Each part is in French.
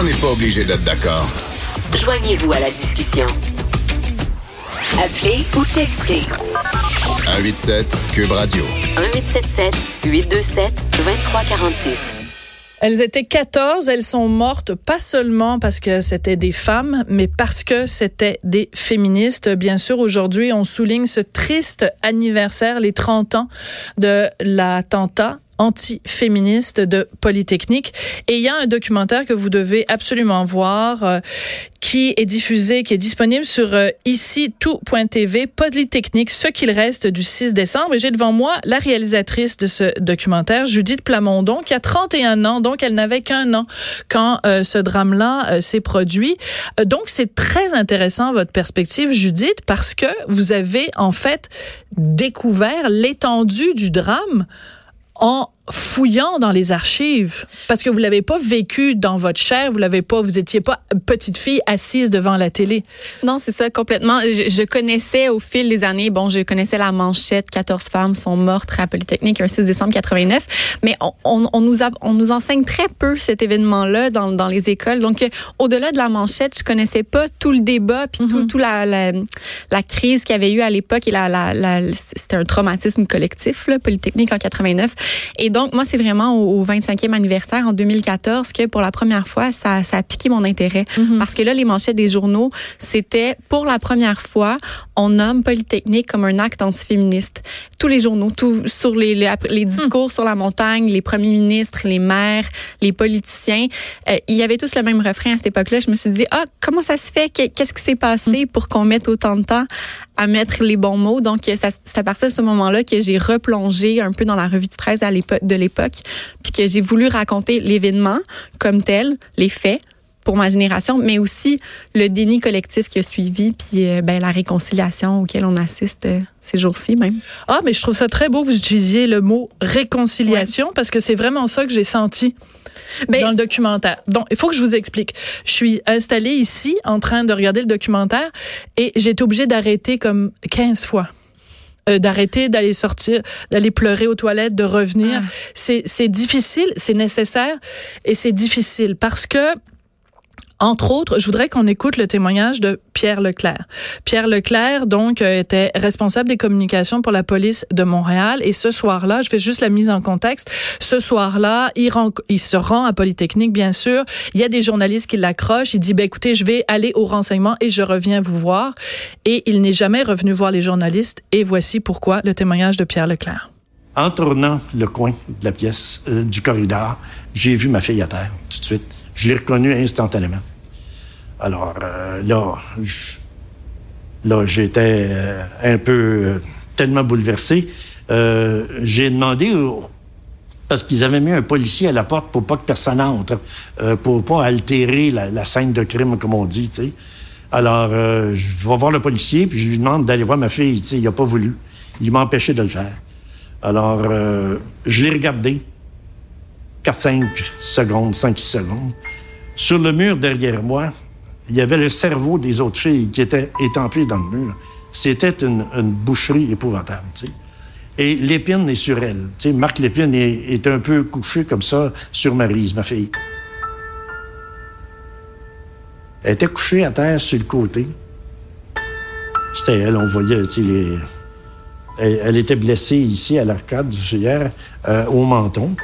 On n'est pas obligé d'être d'accord. Joignez-vous à la discussion. Appelez ou textez 187 Cube Radio. 1877 827 2346. Elles étaient 14, elles sont mortes pas seulement parce que c'était des femmes, mais parce que c'était des féministes. Bien sûr, aujourd'hui, on souligne ce triste anniversaire, les 30 ans de l'attentat anti-féministe de Polytechnique. Et il y a un documentaire que vous devez absolument voir euh, qui est diffusé, qui est disponible sur euh, ici tout.tv, Polytechnique, ce qu'il reste du 6 décembre. Et j'ai devant moi la réalisatrice de ce documentaire, Judith Plamondon, qui a 31 ans, donc elle n'avait qu'un an quand euh, ce drame-là s'est produit. donc c'est très intéressant votre perspective, Judith, parce que vous avez en fait découvert l'étendue du drame en fouillant dans les archives parce que vous l'avez pas vécu dans votre chair, vous l'avez pas, vous étiez pas petite fille assise devant la télé. Non, c'est ça complètement. Je, connaissais au fil des années, bon, je connaissais la manchette 14 femmes sont mortes à Polytechnique un 6 décembre 89, mais on, on, nous a, on nous enseigne très peu cet événement-là dans, dans les écoles. Donc au-delà de la manchette, je connaissais pas tout le débat puis tout, mm-hmm. tout la, la, la crise qu'il y avait eu à l'époque et la, la, la c'était un traumatisme collectif là, Polytechnique en 89 et donc donc, moi, c'est vraiment au, 25e anniversaire en 2014 que pour la première fois, ça, ça a piqué mon intérêt. Mhm. Parce que là, les manchettes des journaux, c'était pour la première fois, on nomme Polytechnique comme un acte antiféministe. Tous les journaux, tout, sur les, les, discours sur la montagne, les premiers ministres, les maires, les politiciens, euh, il y avait tous le même refrain à cette époque-là. Je me suis dit, ah, comment ça se fait? Qu'est-ce qui s'est passé mm. pour qu'on mette autant de temps à mettre les bons mots? Donc, c'est à partir de ce moment-là que j'ai replongé un peu dans la revue de presse à l'époque de l'époque, puis que j'ai voulu raconter l'événement comme tel, les faits pour ma génération, mais aussi le déni collectif qui a suivi, puis euh, ben, la réconciliation auquel on assiste euh, ces jours-ci même. Ah, mais je trouve ça très beau que vous utilisiez le mot réconciliation parce que c'est vraiment ça que j'ai senti. Ben, dans le documentaire. Donc, il faut que je vous explique. Je suis installée ici en train de regarder le documentaire et j'ai été obligée d'arrêter comme 15 fois. Euh, d'arrêter d'aller sortir, d'aller pleurer aux toilettes, de revenir. Ah. C'est c'est difficile, c'est nécessaire et c'est difficile parce que entre autres, je voudrais qu'on écoute le témoignage de Pierre Leclerc. Pierre Leclerc, donc, euh, était responsable des communications pour la police de Montréal. Et ce soir-là, je fais juste la mise en contexte. Ce soir-là, il, se rend à Polytechnique, bien sûr. Il y a des journalistes qui l'accrochent. Il dit, ben, écoutez, je vais aller au renseignement et je reviens vous voir. Et il n'est jamais revenu voir les journalistes. Et voici pourquoi le témoignage de Pierre Leclerc. En tournant le coin de la pièce, euh, du corridor, j'ai vu ma fille à terre, tout de suite. Je l'ai reconnu instantanément. Alors euh, là, là, j'étais euh, un peu euh, tellement bouleversé. j'ai demandé parce qu'ils avaient mis un policier à la porte pour pas que personne entre, pour pas altérer la, scène de crime, comme on dit. Alors, je vais voir le policier, puis je lui demande d'aller voir ma fille, tu sais. Il a pas voulu. Il m'a empêché de le faire. Alors, je l'ai regardé. 4-5 secondes, 5 secondes. Sur le mur derrière moi, il y avait le cerveau des autres filles qui étaient étampées dans le mur. C'était une, boucherie épouvantable. Et l'épine est sur elle. Marc Lépine est, un peu couché comme ça sur Marise, ma fille. Elle était couchée à terre sur le côté. C'était elle, on voyait, les... elle, était blessée ici à l'arcade hier, euh, au menton.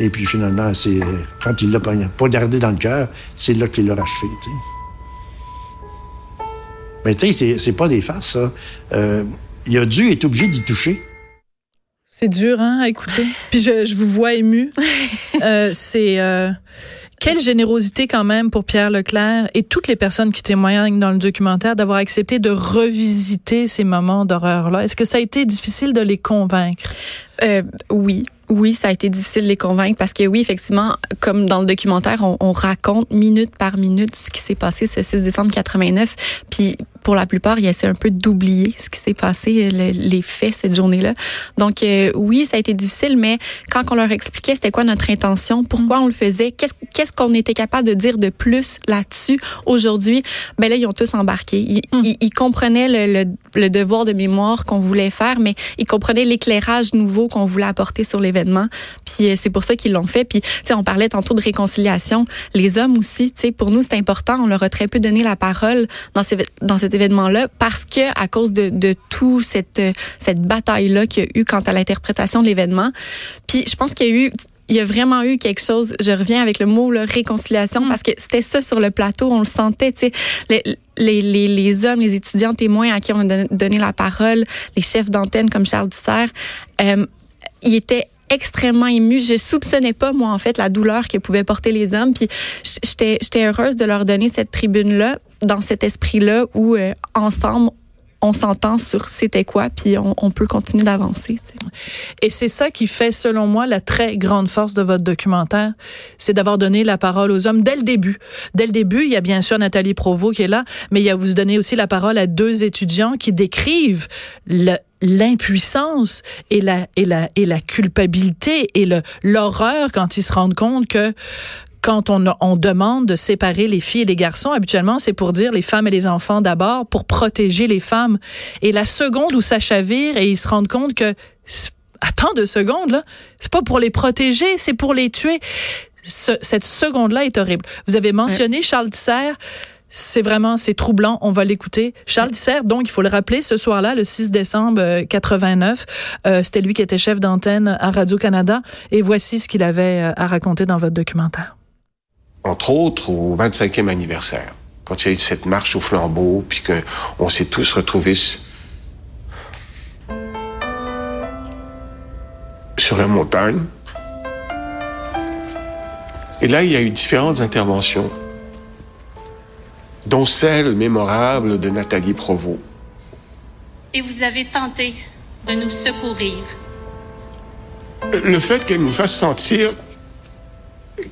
Et puis finalement, c'est quand il l'a pas gardé dans le cœur, c'est là qu'il l'a rachevé. Mais tu sais, c'est pas des farces, ça. Euh, il a dû être obligé d'y toucher. C'est dur, hein, à écouter. Puis je, vous vois ému. Euh, c'est euh, quelle générosité quand même pour Pierre Leclerc et toutes les personnes qui témoignent dans le documentaire d'avoir accepté de revisiter ces moments d'horreur-là. Est-ce que ça a été difficile de les convaincre? Euh, oui, Oui, ça a été difficile de les convaincre parce que oui, effectivement, comme dans le documentaire, on, on raconte minute par minute ce qui s'est passé ce 6 décembre 89. Puis pour la plupart, ils essaient un peu d'oublier ce qui s'est passé, le- les faits cette journée-là. Donc euh, oui, ça a été difficile, mais quand on leur expliquait c'était quoi notre intention, pourquoi on le faisait, qu'est-ce qu'on était capable de dire de plus là-dessus aujourd'hui, ben là ils ont tous embarqué. Ils, ils- ils comprenaient le, le, le devoir de mémoire qu'on voulait faire, mais ils comprenaient l'éclairage nouveau qu'on voulait apporter sur l'événement. Puis euh, c'est pour ça qu'ils l'ont fait. Puis tu sais, on parlait tantôt de réconciliation. Les hommes aussi, tu sais, pour nous c'est important. On leur a très peu donné la parole dans, ces, dans cet événement-là parce que à cause de, de tout cette euh, cette bataille-là qu'il y a eu quant à l'interprétation de l'événement. Puis je pense qu'il y a eu il y a vraiment eu quelque chose, je reviens avec le mot là, réconciliation, parce que c'était ça sur le plateau, on le sentait, tu sais, les, les, les, hommes, les étudiants témoins à qui on a don- donné la parole, les chefs d'antenne comme Charles Dissert, euh, ils étaient extrêmement émus. Je soupçonnais pas, moi, en fait, la douleur que pouvaient porter les hommes. Puis j'étais heureuse de leur donner cette tribune-là, dans cet esprit-là, où euh, ensemble, on s'entend sur c'était quoi, puis on, peut continuer d'avancer. Et c'est ça qui fait, selon moi, la très grande force de votre documentaire, c'est d'avoir donné la parole aux hommes dès le début. Dès le début, il y a bien sûr Nathalie Provost qui est là, mais il y a vous donnez aussi la parole à deux étudiants qui décrivent l'impuissance et la culpabilité et l'horreur quand ils se rendent compte que quand on, on demande de séparer les filles et les garçons, habituellement, c'est pour dire les femmes et les enfants d'abord, pour protéger les femmes. Et la seconde où ça chavire et ils se rendent compte que, attends deux secondes, là, c'est pas pour les protéger, c'est pour les tuer. Ce- cette seconde-là est horrible. Vous avez mentionné Charles Tisser. C'est vraiment, c'est troublant. On va l'écouter. Charles Tisser, donc, il faut le rappeler, ce soir-là, le 6 décembre euh, 89, euh, c'était lui qui était chef d'antenne à Radio-Canada. Et voici ce qu'il avait euh, à raconter dans votre documentaire. Entre autres au 25e anniversaire, quand il y a eu cette marche au flambeau, puis qu'on s'est tous retrouvés su- sur la montagne. Et là, il y a eu différentes interventions, dont celle mémorable de Nathalie Provost. et vous avez tenté de nous secourir. Le fait qu'elle nous fasse sentir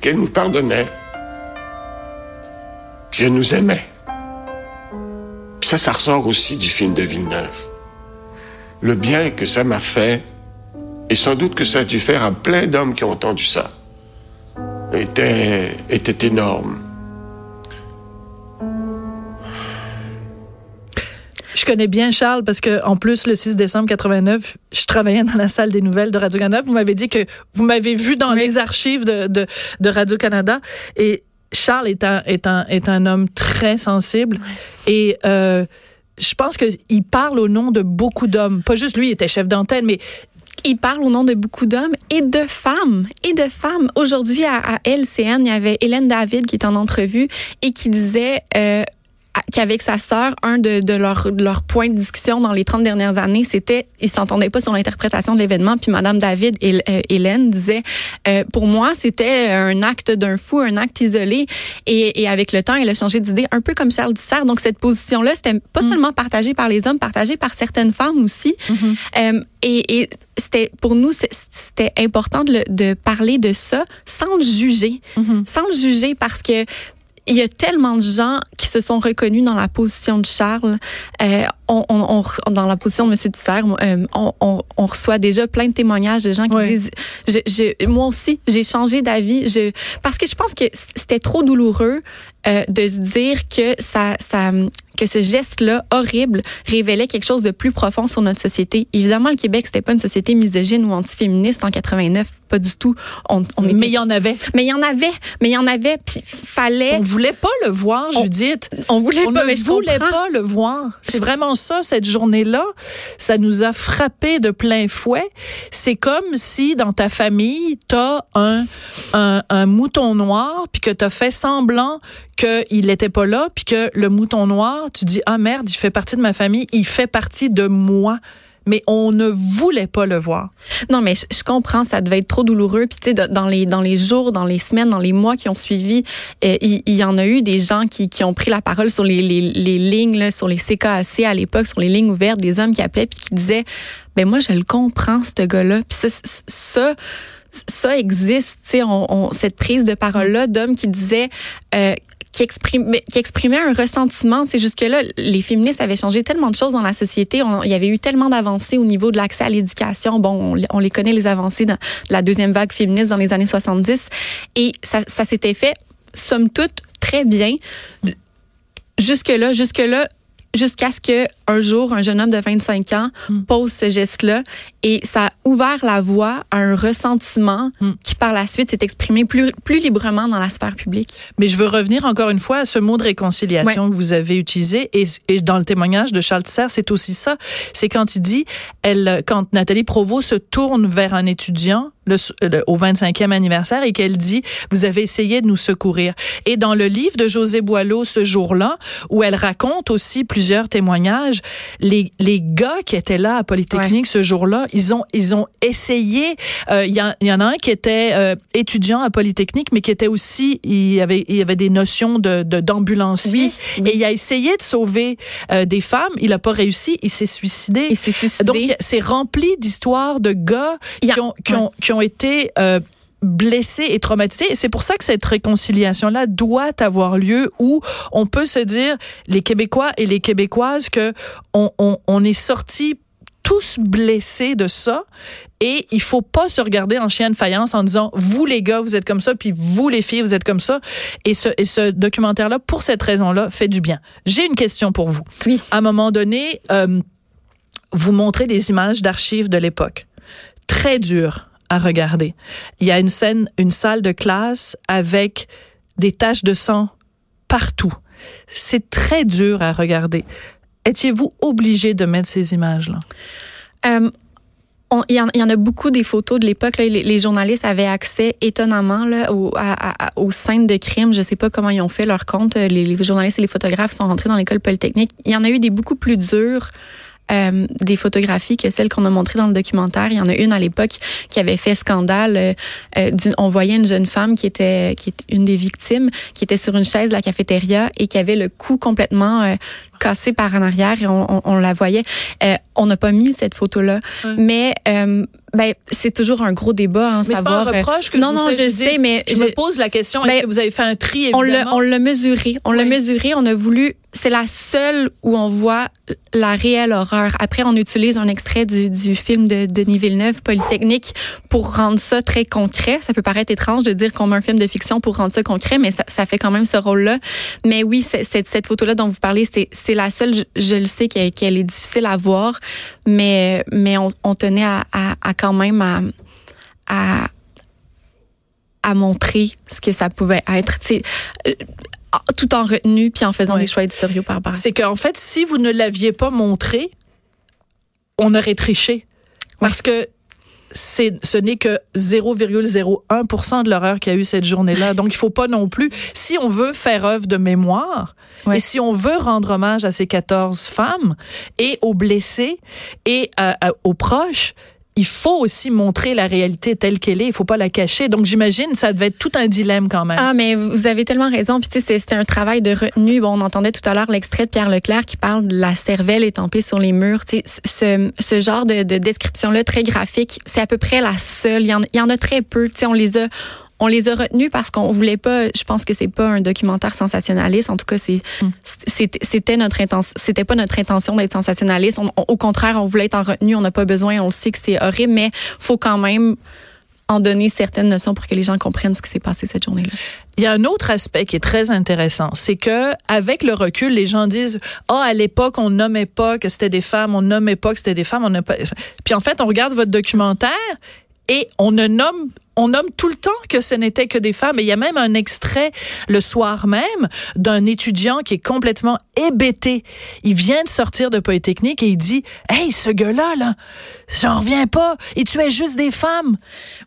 qu'elle nous pardonnait, qu'elle nous aimait. Puis ça, ça ressort aussi du film de Villeneuve. Le bien que ça m'a fait, et sans doute que ça a dû faire à plein d'hommes qui ont entendu ça, était, était énorme. Je connais bien Charles parce que en plus le 6 décembre 89, je travaillais dans la salle des nouvelles de Radio Canada. Vous m'avez dit que vous m'avez vu dans les archives de, de, de Radio Canada et Charles est un est un est un homme très sensible et euh, je pense que il parle au nom de beaucoup d'hommes. Pas juste lui, il était chef d'antenne, mais Il parle au nom de beaucoup d'hommes et de femmes. Et de femmes. Aujourd'hui, à, à LCN, il y avait Hélène David qui est en entrevue et qui disait... Euh, qu'avec sa sœur, un de, de leurs leur points de discussion dans les 30 dernières années, c'était, ils s'entendaient pas sur l'interprétation de l'événement, puis Madame David et euh, Hélène disait, euh, pour moi, c'était un acte d'un fou, un acte isolé, et, et avec le temps, elle a changé d'idée, un peu comme Charles Dissert. Donc cette position-là, c'était pas seulement partagée par les hommes, partagée par certaines femmes aussi. Euh, et et c'était pour nous, c'était important de, le- de parler de ça sans le juger, sans le juger parce que il y a tellement de gens qui se sont reconnus dans la position de Charles, euh, on, on, on- dans la position de Monsieur Tisser, euh, on, on, on reçoit déjà plein de témoignages de gens qui disent, je, je, moi aussi, j'ai changé d'avis, je, parce que je pense que c'était trop douloureux euh, de se dire que ça, ça, que ce geste-là horrible révélait quelque chose de plus profond sur notre société. Évidemment, le Québec, c'était pas une société misogyne ou antiféministe en 89, pas du tout. On, on était- mais il y en avait. mais il y en avait, mais il y en avait, puis fallait. On voulait pas le voir, On- Judith. On voulait On pas, ne voulait comprends. pas le voir. C'est vraiment ça, cette journée-là. Ça nous a frappé de plein fouet. C'est comme si dans ta famille, t'as un, un, un mouton noir, puis que t'as fait semblant qu'il n'était pas là, puis que le mouton noir, tu dis, ah merde, il fait partie de ma famille, il fait partie de moi. Mais on ne voulait pas le voir. Non, mais je, comprends, ça devait être trop douloureux. Puis tu sais, dans les dans les jours, dans les semaines, dans les mois qui ont suivi, euh, il, y en a eu des gens qui, qui ont pris la parole sur les, les, les lignes, là, sur les CKAC à l'époque, sur les lignes ouvertes, des hommes qui appelaient puis qui disaient ben moi, je le comprends, ce gars-là. Puis ça, ça, ça existe, tu sais, on- cette prise de parole-là d'hommes qui disaient, euh, qui, exprimait un ressentiment. C'est jusque-là, les féministes avaient changé tellement de choses dans la société. On- il y avait eu tellement d'avancées au niveau de l'accès à l'éducation. Bon, on, les- on les connaît, les avancées dans la deuxième vague féministe dans les années 70. Et ça, ça s'était fait, somme toute, très bien. Jusque-là, jusque-là, jusqu'à ce que un jour, un jeune homme de 25 ans pose ce geste-là et ça a ouvert la voie à un ressentiment qui, par la suite, s'est exprimé plus, plus librement dans la sphère publique. Mais je veux revenir encore une fois à ce mot de réconciliation que vous avez utilisé et, et dans le témoignage de Charles Tisser, c'est aussi ça. C'est quand il dit, elle, quand Nathalie Provost se tourne vers un étudiant le, le- au 25e anniversaire et qu'elle dit, vous avez essayé de nous secourir. Et dans le livre de José Boileau ce jour-là, où elle raconte aussi plusieurs témoignages, les, les gars qui étaient là à Polytechnique ce jour-là, ils ont, ils ont essayé. Euh, Il y, a- il y en a un qui était euh, étudiant à Polytechnique, mais qui était aussi, il y avait, il y avait des notions de de- d'ambulancier. Et il a essayé de sauver euh, des femmes. Il n'a pas réussi. Il s'est suicidé. Il s'est suicidé. Donc, c'est rempli d'histoires de gars y qui ont, qui ont, qui ont été euh, blessés et traumatisés. Et c'est pour ça que cette réconciliation-là doit avoir lieu où on peut se dire, les Québécois et les Québécoises, que on, on, on est sortis tous blessés de ça et il faut pas se regarder en chien de faïence en disant vous les gars vous êtes comme ça puis vous les filles vous êtes comme ça et ce et ce documentaire là pour cette raison-là fait du bien. J'ai une question pour vous. Oui. À un moment donné euh, vous montrez des images d'archives de l'époque. Très dur à regarder. Il y a une scène, une salle de classe avec des taches de sang partout. C'est très dur à regarder. Étiez-vous obligé de mettre ces images-là? Euh, Il y, en- a beaucoup des photos de l'époque. Les, les journalistes avaient accès étonnamment au- aux scènes de crime. Je sais pas comment ils ont fait leur compte. Les, les journalistes et les photographes sont rentrés dans l'école polytechnique. Il y en a eu des beaucoup plus dures. Euh, des photographies que celles qu'on a montrées dans le documentaire. Il y en a une à l'époque qui avait fait scandale. euh, euh, on voyait une jeune femme qui était qui est une des victimes, qui était sur une chaise de la cafétéria et qui avait le cou complètement euh, cassé par en arrière et on, on- on la voyait. Euh, on n'a pas mis cette photo-là, mais euh, ben c'est toujours un gros débat. Hein, Mais c'est pas savoir, un euh, reproche que non je vous non fais, je sais, mais je, me pose la question, est-ce Ben, que vous avez fait un tri, on l'a évidemment? on l'a mesuré, on l'a mesuré, on a voulu. C'est la seule où on voit la réelle horreur. Après, on utilise un extrait du, du film de Denis Villeneuve, Polytechnique, pour rendre ça très concret. Ça peut paraître étrange de dire qu'on met un film de fiction pour rendre ça concret, mais ça, ça fait quand même ce rôle-là. Mais oui, c'est- cette, cette photo-là dont vous parlez, c'est c'est la seule. Je, je le sais qu'elle qu'elle est difficile à voir, mais mais on, on tenait à, à, à quand même à, à à montrer ce que ça pouvait être, tu sais, euh, tout en retenue puis en faisant Ouais. des choix éditoriaux par rapport. C'est qu'en fait, si vous ne l'aviez pas montré, on aurait triché. Parce que ce n'est que 0,01% de l'horreur qu'il y a eu cette journée-là. Donc, il faut pas non plus, si on veut faire œuvre de mémoire, et si on veut rendre hommage à ces 14 femmes, et aux blessés, et à- à- aux proches, il faut aussi montrer la réalité telle qu'elle est. Il faut pas la cacher. Donc, j'imagine, ça devait être tout un dilemme quand même. Ah, mais vous avez tellement raison. Puis, tu sais, c'est- c'était un travail de retenue. Bon, on entendait tout à l'heure l'extrait de Pierre Leclerc qui parle de la cervelle étampée sur les murs. Tu sais, ce, genre de, de description-là très graphique, c'est à peu près la seule. Il y en, il y en a très peu. Tu sais, on les a. On les a retenus parce qu'on voulait pas. Je pense que c'est pas un documentaire sensationnaliste. En tout cas, c'est c'était- c'était notre intention. C'était pas notre intention d'être sensationnaliste. On- on- au contraire, on voulait être en retenue. On n'a pas besoin. On le sait que c'est horrible, mais faut quand même en donner certaines notions pour que les gens comprennent ce qui s'est passé cette journée-là. Il y a un autre aspect qui est très intéressant, c'est que avec le recul, les gens disent "Ah, à l'époque, on nommait pas que c'était des femmes, on nommait pas que c'était des femmes, on n'a pas." Puis en fait, on regarde votre documentaire et on nomme on nomme tout le temps que ce n'était que des femmes. Et il y a même un extrait le soir même d'un étudiant qui est complètement hébété. Il vient de sortir de Polytechnique et il dit Hey, ce gars-là, là, j'en reviens pas. Il tuait juste des femmes.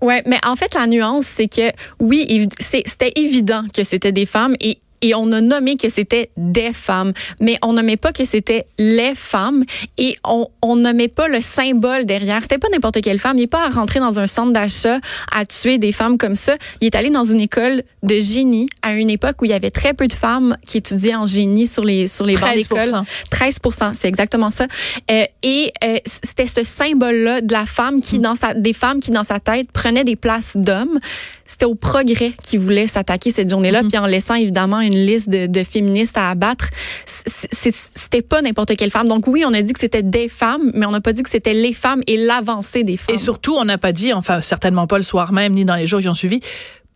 Ouais, mais en fait, la nuance, c'est que oui, c'était évident que c'était des femmes et et on a nommé que c'était des femmes, mais on nommait pas que c'était les femmes et on, on nommait pas le symbole derrière. C'était pas n'importe quelle femme. Il est pas à rentrer dans un centre d'achat à tuer des femmes comme ça. Il est allé dans une école de génie à une époque où il y avait très peu de femmes qui étudiaient en génie sur les sur les bancs 13 d'école. 13% c'est exactement ça. Euh, et euh, c'était ce symbole-là de la femme qui, dans sa, des femmes qui dans sa tête prenaient des places d'hommes. C'était au progrès qui voulait s'attaquer cette journée-là, puis en laissant évidemment une liste de, de féministes à abattre. C'était pas n'importe quelle femme. Donc oui, on a dit que c'était des femmes, mais on n'a pas dit que c'était les femmes et l'avancée des femmes. Et surtout, on n'a pas dit, enfin certainement pas le soir même, ni dans les jours qui ont suivi,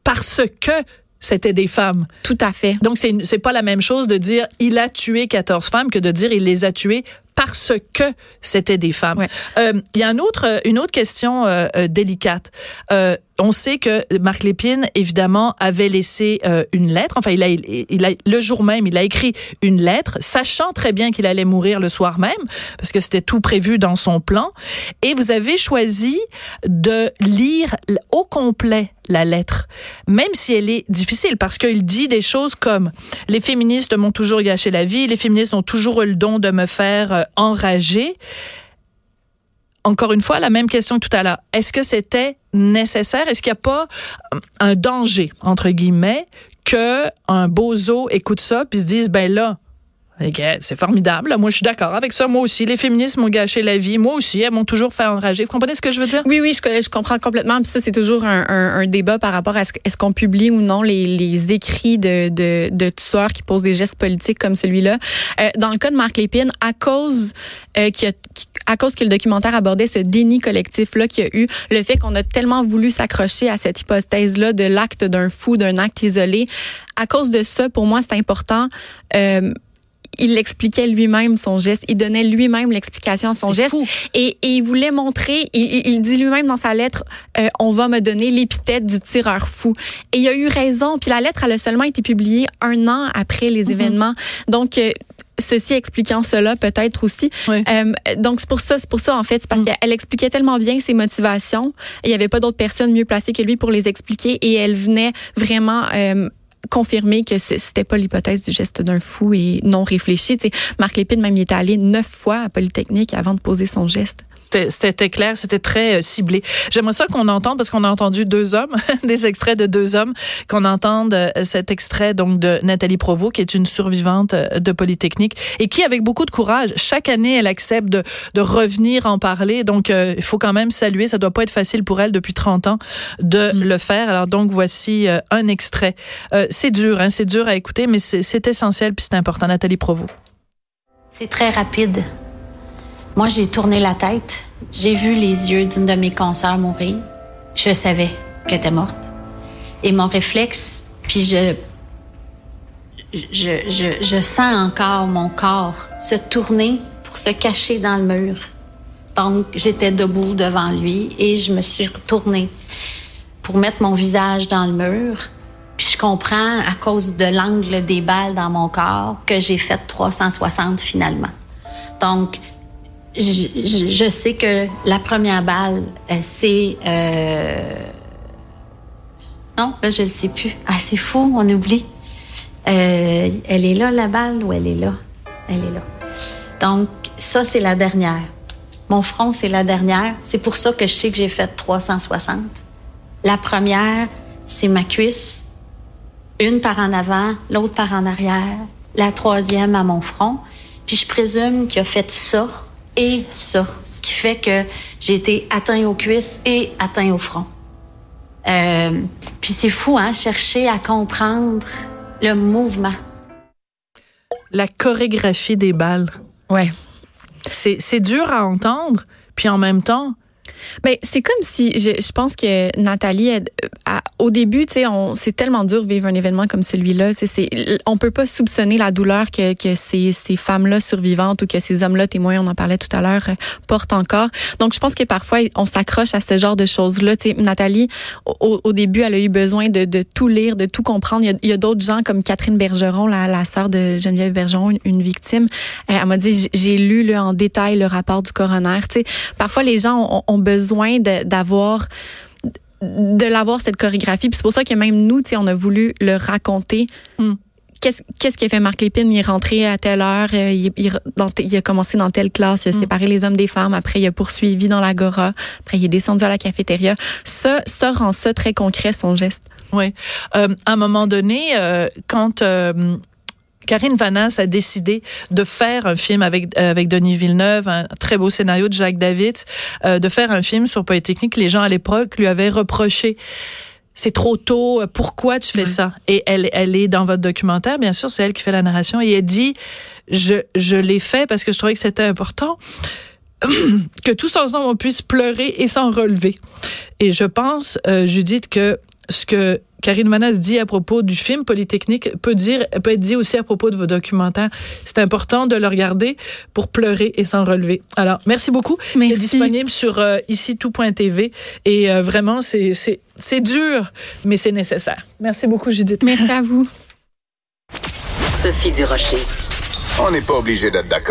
parce que c'était des femmes. Tout à fait. Donc, c'est c'est pas la même chose de dire il a tué 14 femmes que de dire il les a tuées parce que c'était des femmes. Ouais. Euh, Il y a un autre, une autre question euh, euh, délicate. On sait que Marc Lépine, évidemment, avait laissé euh, une lettre. Enfin, il a, il a, le jour même, il a écrit une lettre, sachant très bien qu'il allait mourir le soir même, parce que c'était tout prévu dans son plan. Et vous avez choisi de lire au complet la lettre, même si elle est difficile, parce qu'il dit des choses comme les féministes m'ont toujours gâché la vie, les féministes ont toujours eu le don de me faire euh, enrager. Encore une fois, la même question que tout à l'heure. Est-ce que c'était nécessaire? Est-ce qu'il n'y a pas euh, un danger, entre guillemets, que un bozo écoute ça puis se dise, ben là, Ok, C'est formidable. Moi, je suis d'accord avec ça. Moi aussi, les féministes m'ont gâché la vie. Moi aussi, elles m'ont toujours fait enrager. Vous comprenez ce que je veux dire? Oui, oui, je, comprends complètement. Puis ça, c'est toujours un, débat par rapport à ce, est-ce qu'on publie ou non les, écrits de, de, de tueurs qui posent des gestes politiques comme celui-là. Euh, dans le cas de Marc Lépine, à cause euh, qu'il a, à cause que le documentaire abordait ce déni collectif-là qu'il y a eu, le fait qu'on a tellement voulu s'accrocher à cette hypothèse-là de l'acte d'un fou, d'un acte isolé, à cause de ça, pour moi, c'est important. Euh, il expliquait lui-même son geste, il donnait lui-même l'explication à son geste fou. Et, et, il voulait montrer, il, il dit lui-même dans sa lettre, euh, on va me donner l'épithète du tireur fou. Et il a eu raison. Puis la lettre, elle a seulement été publiée un an après les mm -hmm. événements. Donc euh, ceci expliquant cela peut-être aussi. Oui. Euh, donc c'est pour ça, c'est pour ça en fait, parce mm. qu'elle expliquait tellement bien ses motivations. Il n'y avait pas d'autres personnes mieux placées que lui pour les expliquer et elle venait vraiment euh, confirmer que c'était pas l'hypothèse du geste d'un fou et non réfléchi. Marc Lépine même il était allé neuf fois à Polytechnique avant de poser son geste. C'était clair, c'était très euh, ciblé. J'aimerais ça qu'on entende parce qu'on a entendu deux hommes, des extraits de deux hommes, qu'on entende euh, cet extrait donc de Nathalie Provost qui est une survivante euh, de Polytechnique et qui avec beaucoup de courage, chaque année elle accepte de, de revenir en parler. Donc euh, il faut quand même saluer, ça doit pas être facile pour elle depuis 30 ans de mm. le faire. Alors donc voici euh, un extrait. c'est dur, hein, c'est dur à écouter mais c'est essentiel puis c'est important Nathalie Provost. C'est très rapide. Moi, j'ai tourné la tête. J'ai vu les yeux d'une de mes consoeurs mourir. Je savais qu'elle était morte. Et mon réflexe, puis je, je, je, je sens encore mon corps se tourner pour se cacher dans le mur. Donc, j'étais debout devant lui et je me suis retournée pour mettre mon visage dans le mur. Puis je comprends, à cause de l'angle des balles dans mon corps, que j'ai fait 360 finalement. Donc, je, je, sais que la première balle, c'est... Euh... Non, là, je ne le sais plus. Ah, c'est fou, on oublie. Euh, elle est là, la balle, ou elle est là? Elle est là. Donc, ça, c'est la dernière. Mon front, c'est la dernière. C'est pour ça que je sais que j'ai fait 360. La première, c'est ma cuisse. Une par en avant, l'autre par en arrière. La troisième à mon front. Puis je présume qu'il a fait ça et ça. Ce qui fait que j'ai été atteint aux cuisses et atteint au front. Euh, puis c'est fou, hein, chercher à comprendre le mouvement. La chorégraphie des balles. Ouais. C'est dur à entendre, puis en même temps, ben, c'est comme si, je, je, pense que Nathalie, à, au début, tu sais, c'est tellement dur vivre un événement comme celui-là. On peut pas soupçonner la douleur que, que ces, ces femmes-là survivantes ou que ces hommes-là témoins, on en parlait tout à l'heure, portent encore. Donc, je pense que parfois, on s'accroche à ce genre de choses-là. Tu sais, Nathalie, au, au, début, elle a eu besoin de, de tout lire, de tout comprendre. Il y a, a d'autres gens comme Catherine Bergeron, la, la sœur de Geneviève Bergeron, une, victime. Elle, elle m'a dit, j'ai lu là, en détail le rapport du coroner. Tu sais, parfois, les gens ont, ont besoin d'avoir de l'avoir cette chorégraphie. Puis c'est pour ça que même nous, on a voulu le raconter. Mm. qu'est-ce qu'est-ce qui a fait Marc Lépine? Il est rentré à telle heure, euh, il, il, dans, il a commencé dans telle classe, il a séparé les hommes des femmes, après il a poursuivi dans l'agora, après il est descendu à la cafétéria. Ça, ça rend ça très concret, son geste. Oui. Euh, à un moment donné, euh, quand euh, Karine Vanasse a décidé de faire un film avec avec Denis Villeneuve, un très beau scénario de Jacques David, euh, de faire un film sur Polytechnique. Les gens à l'époque lui avaient reproché c'est trop tôt, pourquoi tu fais ça? Et elle, elle est dans votre documentaire, bien sûr, c'est elle qui fait la narration, et elle dit, je, je l'ai fait parce que je trouvais que c'était important que tous ensemble on puisse pleurer et s'en relever. Et je pense, euh, Judith, que ce que Karine Manas dit à propos du film Polytechnique peut dire peut être dit aussi à propos de vos documentaires. C'est important de le regarder pour pleurer et s'en relever. Alors, merci beaucoup. Merci. C'est disponible sur euh, ici tout.tv et euh, vraiment c'est c'est c'est dur mais c'est nécessaire. Merci beaucoup Judith. Merci à vous. Sophie Durocher. On n'est pas obligé d'être d'accord.